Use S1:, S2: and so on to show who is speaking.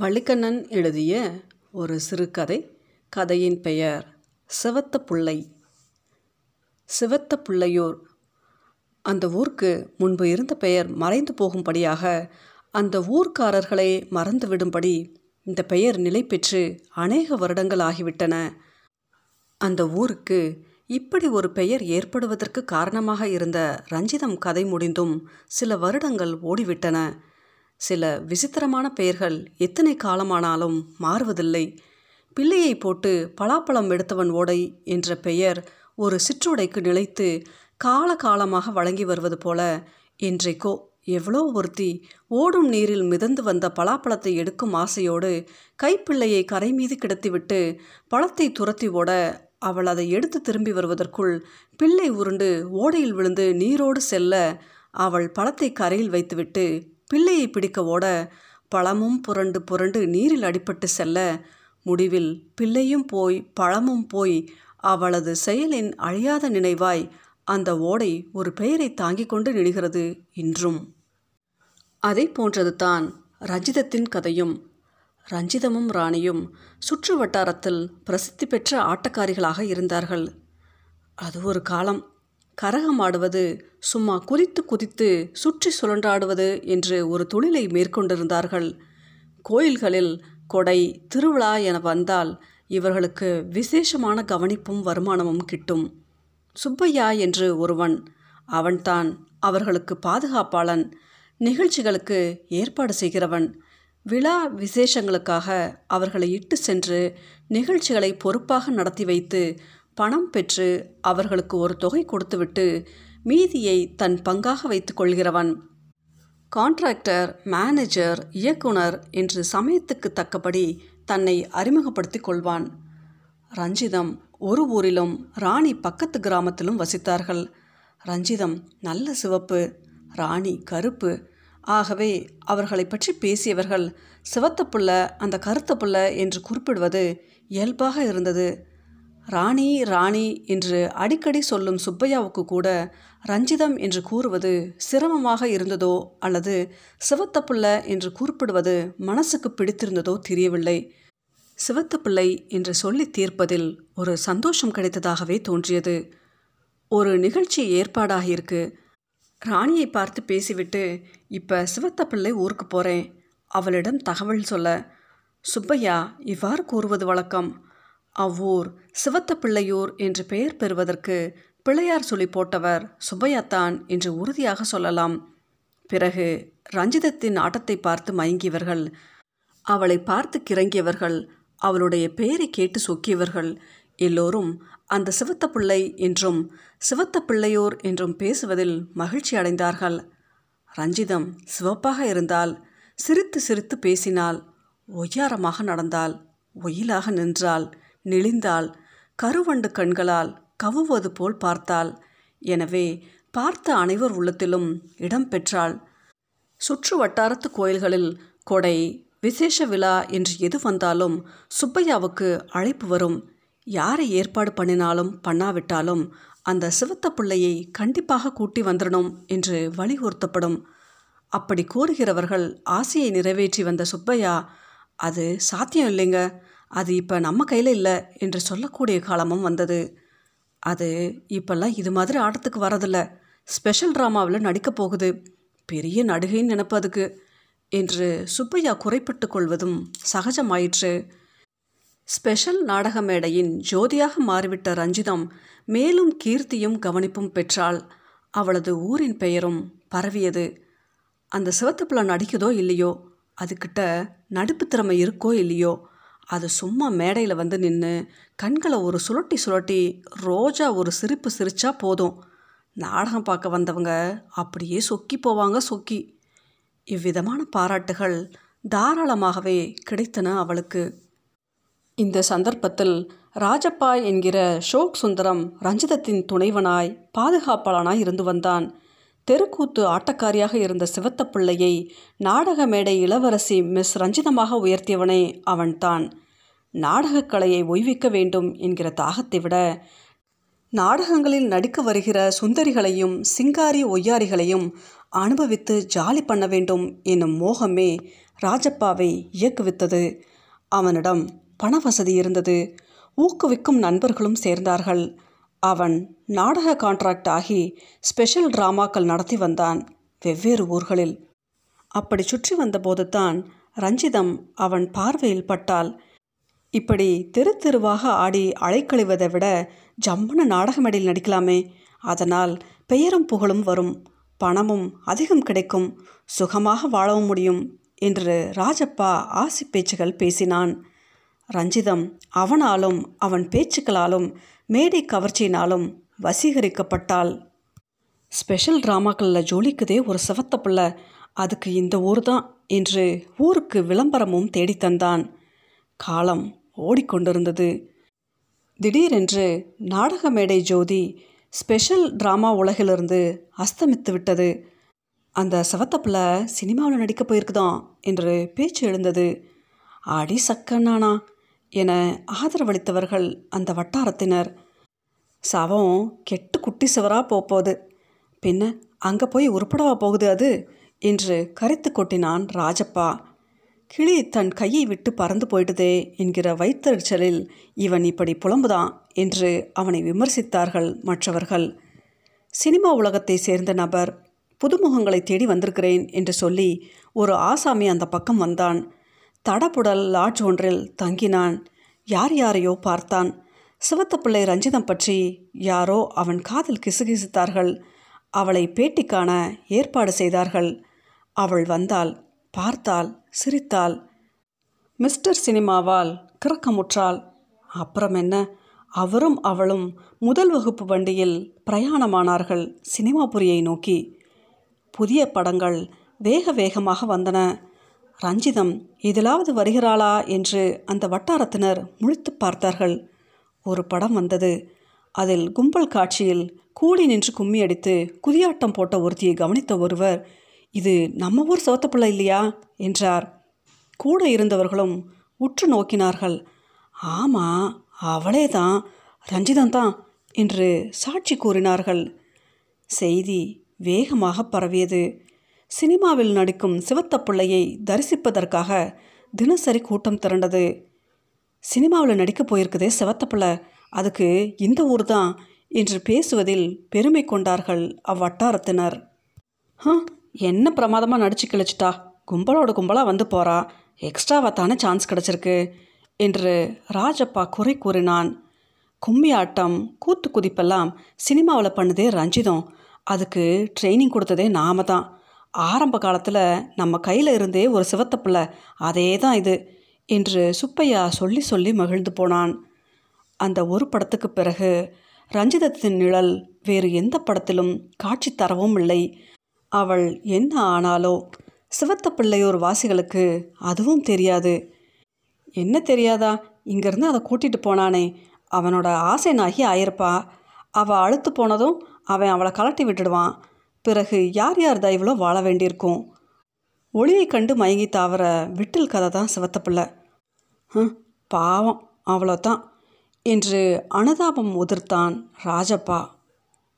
S1: வள்ளிக்கண்ணன் எழுதிய ஒரு சிறுகதை கதையின் பெயர் சிவத்த புள்ளை. சிவத்த புள்ளையூர். அந்த ஊருக்கு முன்பு இருந்த பெயர் மறைந்து போகும்படியாக அந்த ஊர்க்காரர்களை மறந்துவிடும்படி இந்த பெயர் நிலை பெற்று அநேக வருடங்கள் ஆகிவிட்டன. அந்த ஊருக்கு இப்படி ஒரு பெயர் ஏற்படுவதற்கு காரணமாக இருந்த ரஞ்சிதம் கதை முடிந்தும் சில வருடங்கள் ஓடிவிட்டன. சில விசித்திரமான பெயர்கள் எத்தனை காலமானாலும் மாறுவதில்லை. பிள்ளையை போட்டு பலாப்பழம் எடுத்தவன் ஓடை என்ற பெயர் ஒரு சிற்றுடைக்கு நிலைத்து கால காலமாக வழங்கி வருவது போல இன்றைக்கோ எவ்வளோ ஒருத்தி ஓடும் நீரில் மிதந்து வந்த பலாப்பழத்தை எடுக்கும் ஆசையோடு கைப்பிள்ளையை கரை மீது கிடத்திவிட்டு பழத்தை துரத்தி ஓட அவள் அதை எடுத்து திரும்பி வருவதற்குள் பிள்ளை உருண்டு ஓடையில் விழுந்து நீரோடு செல்ல அவள் பழத்தை கரையில் வைத்துவிட்டு பிள்ளையை பிடிக்க ஓட பழமும் புரண்டு புரண்டு நீரில் அடிபட்டு செல்ல முடிவில் பிள்ளையும் போய் பழமும் போய் அவளது செயலின் அழியாத நினைவாய் அந்த ஓடை ஒரு பெயரை தாங்கிக் கொண்டு நினைகிறது இன்றும். அதை போன்றது தான் ரஞ்சிதத்தின் கதையும். ரஞ்சிதமும் ராணியும் சுற்று வட்டாரத்தில் பிரசித்தி பெற்ற ஆட்டக்காரிகளாக இருந்தார்கள். அது ஒரு காலம். கரகம் ஆடுவது சும்மா குதித்து குதித்து சுற்றி சுழன்றாடுவது என்று ஒரு தொழிலை மேற்கொண்டிருந்தார்கள். கோயில்களில் கொடை திருவிழா என வந்தால் இவர்களுக்கு விசேஷமான கவனிப்பும் வருமானமும் கிட்டும். சுப்பையா என்று ஒருவன் அவன்தான் அவர்களுக்கு பாதுகாப்பாளன் நிகழ்ச்சிகளுக்கு ஏற்பாடு செய்கிறவன். விழா விசேஷங்களுக்காக அவர்களை இட்டு சென்று நிகழ்ச்சிகளை பொறுப்பாக நடத்தி வைத்து பணம் பெற்று அவர்களுக்கு ஒரு தொகை கொடுத்துவிட்டு மீதியை தன் பங்காக வைத்து கொள்கிறவன். கான்ட்ராக்டர் மேனேஜர் இயக்குனர் என்று சமயத்துக்கு தக்கபடி தன்னை அறிமுகப்படுத்திக் கொள்வான். ரஞ்சிதம் ஒரு ஊரிலும் ராணி பக்கத்து கிராமத்திலும் வசித்தார்கள். ரஞ்சிதம் நல்ல சிவப்பு ராணி கருப்பு. ஆகவே அவர்களை பற்றி பேசியவர்கள் சிவத்த புள்ள அந்த கருத்த புள்ள என்று குறிப்பிடுவது இயல்பாக இருந்தது. ராணி ராணி என்று அடிக்கடி சொல்லும் சுப்பையாவுக்கு கூட ரஞ்சிதம் என்று கூறுவது சிரமமாக இருந்ததோ அல்லது சிவத்த பிள்ளை என்று குறிப்பிடுவது மனசுக்கு பிடித்திருந்ததோ தெரியவில்லை. சிவத்த பிள்ளை என்று சொல்லி தீர்ப்பதில் ஒரு சந்தோஷம் கிடைத்ததாகவே தோன்றியது. ஒரு நிகழ்ச்சி ஏற்பாடாகியிருக்கு. ராணியை பார்த்து பேசிவிட்டு இப்போ சிவத்த பிள்ளை ஊருக்கு போகிறேன் அவளிடம் தகவல் சொல்ல. சுப்பையா இவ்வாறு கூறுவது வழக்கம். அவ்வூர் சிவத்த பிள்ளையூர் என்று பெயர் பெறுவதற்கு பிள்ளையார் சொல்லி போட்டவர் சுப்பையாத்தான் என்று உறுதியாக சொல்லலாம். பிறகு ரஞ்சிதத்தின் ஆட்டத்தை பார்த்து மயங்கியவர்கள் அவளை பார்த்து கிறங்கியவர்கள் அவளுடைய பெயரை கேட்டு சொக்கியவர்கள் எல்லோரும் அந்த சிவத்த பிள்ளை என்றும் சிவத்த பிள்ளையோர் என்றும் பேசுவதில் மகிழ்ச்சி அடைந்தார்கள். ரஞ்சிதம் சிவப்பாக இருந்தால் சிரித்து சிரித்து பேசினாள் ஒய்யாரமாக நடந்தாள் ஒயிலாக நின்றாள். நெளிந்தாள். கருவண்டு கண்களால் கவுவது போல் பார்த்தாள். எனவே பார்த்த அனைவர் உள்ளத்திலும் இடம் பெற்றாள். சுற்று வட்டாரத்து கோயில்களில் கொடை விசேஷ விழா என்று எது வந்தாலும் சுப்பையாவுக்கு அழைப்பு வரும். யாரை ஏற்பாடு பண்ணினாலும் பண்ணாவிட்டாலும் அந்த சிவத்த பிள்ளையை கண்டிப்பாக கூட்டி வந்துடணும் என்று வலியுறுத்தப்படும். அப்படி கூறுகிறவர்கள் ஆசையை நிறைவேற்றி வந்த சுப்பையா அது சாத்தியம் இல்லைங்க. அது இப்போ நம்ம கையில் இல்லை என்று சொல்லக்கூடிய காலமும் வந்தது. அது இப்போல்லாம் இது மாதிரி ஆட்டத்துக்கு வரதில்ல ஸ்பெஷல் ட்ராமாவில் நடிக்கப் போகுது. பெரிய நடிகைன்னு நினப்பு அதுக்கு என்று சுப்பையா குறைப்பட்டு கொள்வதும் சகஜமாயிற்று. ஸ்பெஷல் நாடக மேடையின் ஜோதியாக மாறிவிட்ட ரஞ்சிதம் மேலும் கீர்த்தியும் கவனிப்பும் பெற்றாள். அவளது ஊரின் பெயரும் பரவியது. அந்த சிவத்துப்பிள்ளை நடிக்குதோ இல்லையோ அதுக்கிட்ட நடிப்பு திறமை இருக்கோ இல்லையோ அது சும்மா மேடையில் வந்து நின்று கண்களை ஒரு சுழட்டி சுழட்டி ரோஜா ஒரு சிரிப்பு சிரித்தா போதும். நாடகம் பார்க்க வந்தவங்க அப்படியே சொக்கி போவாங்க சொக்கி. இவ்விதமான பாராட்டுகள் தாராளமாகவே கிடைத்தன அவளுக்கு. இந்த சந்தர்ப்பத்தில் ராஜப்பா என்கிற ஷோக் சுந்தரம் ரஞ்சிதத்தின் துணைவனாய் பாதுகாப்பாளனாய் இருந்து வந்தான். தெருக்கூத்து ஆட்டக்காரியாக இருந்த சிவத்த பிள்ளையை நாடக மேடை இளவரசி மிஸ் ரஞ்சிதமாக உயர்த்தியவனே அவன்தான். நாடகக்கலையை ஒய்விக்க வேண்டும் என்கிற தாகத்தை விட நாடகங்களில் நடிக்க வருகிற சுந்தரிகளையும் சிங்காரி ஒய்யாரிகளையும் அனுபவித்து ஜாலி பண்ண வேண்டும் என்னும் மோகமே ராஜப்பாவை இயக்குவித்தது. அவனிடம் பண வசதி இருந்தது. ஊக்குவிக்கும் நண்பர்களும் சேர்ந்தார்கள். அவன் நாடக கான்ட்ராக்ட் ஆகி ஸ்பெஷல் டிராமாக்கள் நடத்தி வந்தான் வெவ்வேறு ஊர்களில். அப்படி சுற்றி வந்தபோது தான் ரஞ்சிதம் அவன் பார்வையில் பட்டால் இப்படி தெரு தெருவாக ஆடி அழைக்கழிவதை விட ஜம்முன நாடகமேடையில் நடிக்கலாமே அதனால் பெயரும் புகழும் வரும் பணமும் அதிகம் கிடைக்கும் சுகமாக வாழவும் முடியும் என்று ராஜப்பா ஆசி பேச்சுகள் பேசினான். ரஞ்சிதம் அவனாலும் அவன் பேச்சுக்களாலும் மேடை கவர்ச்சியினாலும் வசீகரிக்கப்பட்டாள். ஸ்பெஷல் ட்ராமாக்களில் ஜோலிக்குதே ஒரு சிவத்த பிள்ளை. அதுக்கு இந்த ஊர் தான் என்று ஊருக்கு விளம்பரமும் தேடித்தந்தான் காலம் ஓடிக்கொண்டிருந்தது. திடீரென்று நாடக மேடை ஜோதி ஸ்பெஷல் ட்ராமா உலகிலிருந்து அஸ்தமித்து விட்டது. அந்த சிவத்தப்பில் சினிமாவில் நடிக்க போயிருக்குதான் என்று பேச்சு எழுந்தது. ஆடி சக்கண்ணானா என ஆதரவளித்தவர்கள் அந்த வட்டாரத்தினர். சவம் கெட்டு குட்டி சுவராக போகப்போகுது பின்ன அங்கே போய் உருப்படவா போகுது அது? என்று கரைத்து கொட்டினான் ராஜப்பா. கிளி தன் கையை விட்டு பறந்து போயிடுதே என்கிற வைத்தறிச்சலில் இவன் இப்படி புலம்புதான் என்று அவனை விமர்சித்தார்கள் மற்றவர்கள். சினிமா உலகத்தை சேர்ந்த நபர் புதுமுகங்களை தேடி வந்திருக்கிறேன் என்று சொல்லி ஒரு ஆசாமி அந்த பக்கம் வந்தான். தடபுடல் லாட்ஜ் ஒன்றில் தங்கினான். யார் யாரையோ பார்த்தான். சிவத்தப்பிள்ளை ரஞ்சிதம் பற்றி யாரோ அவன் காதில் கிசுகிசுத்தார்கள். அவளை பேட்டி காண ஏற்பாடு செய்தார்கள். அவள் வந்தாள் பார்த்தாள் சிரித்தாள். மிஸ்டர் சினிமாவால் கிறக்கமுற்றாள். அப்புறம் என்ன? அவரும் அவளும் முதல் வகுப்பு வண்டியில் பிரயாணமானார்கள் சினிமாபுரியை நோக்கி. புதிய படங்கள் வேக வேகமாக வந்தன. ரஞ்சிதம் இதிலாவது வருகிறாளா என்று அந்த வட்டாரத்தினர் முழித்து பார்த்தார்கள். ஒரு படம் வந்தது. அதில் கும்பல் காட்சியில் கூடி நின்று கும்மி அடித்து குதியாட்டம் போட்ட ஒருத்தியை கவனித்த ஒருவர் இது நம்ம ஊர் சோத்தப்பிள்ளை இல்லையா? என்றார். கூட இருந்தவர்களும் உற்று நோக்கினார்கள். ஆமாம் அவளே தான் ரஞ்சிதம் தான் என்று சாட்சி கூறினார்கள். செய்தி வேகமாக பரவியது. சினிமாவில் நடிக்கும் சிவத்த பிள்ளையை தரிசிப்பதற்காக தினசரி கூட்டம் திரண்டது. சினிமாவில் நடிக்க போயிருக்குதே சிவத்த பிள்ளை. அதுக்கு இந்த ஊர் தான் என்று பேசுவதில் பெருமை கொண்டார்கள் அவ்வட்டாரத்தினர். என்ன பிரமாதமாக நடிச்சு கிழிச்சிட்டா? கும்பலோட கும்பலாக வந்து போகிறா எக்ஸ்ட்ராவாக தானே சான்ஸ் கிடச்சிருக்கு என்று ராஜப்பா குறை கூறினான். கும்மி ஆட்டம் கூத்து குதிப்பெல்லாம் சினிமாவில் பண்ணதே ரஞ்சிதம். அதுக்கு ட்ரைனிங் கொடுத்ததே நாம தான். ஆரம்ப காலத்தில் நம்ம கையில் இருந்தே ஒரு சிவத்த பிள்ளை அதே தான் இது என்று சுப்பையா சொல்லி சொல்லி மகிழ்ந்து போனான். அந்த ஒரு படத்துக்கு பிறகு ரஞ்சிதத்தின் நிழல் வேறு எந்த படத்திலும் காட்சி தரவும் இல்லை. அவள் என்ன ஆனாலோ சிவத்த பிள்ளையோர் வாசிகளுக்கு அதுவும் தெரியாது. என்ன தெரியாதா? இங்கேருந்து அதை கூட்டிகிட்டு போனானே. அவனோட ஆசை நாகி ஆயிருப்பா. அவள் அழுத்து போனதும் அவன் அவளை கலட்டி விட்டுடுவான். பிறகு யார் யார் தயவுல வாழ வேண்டியிருக்கும்? ஒளியை கண்டு மயங்கி தாவற விட்டில் கதை தான் சிவத்த பிள்ளை. பாவம் அவ்வளோதான் என்று அனுதாபம் உதிர்த்தான் ராஜப்பா.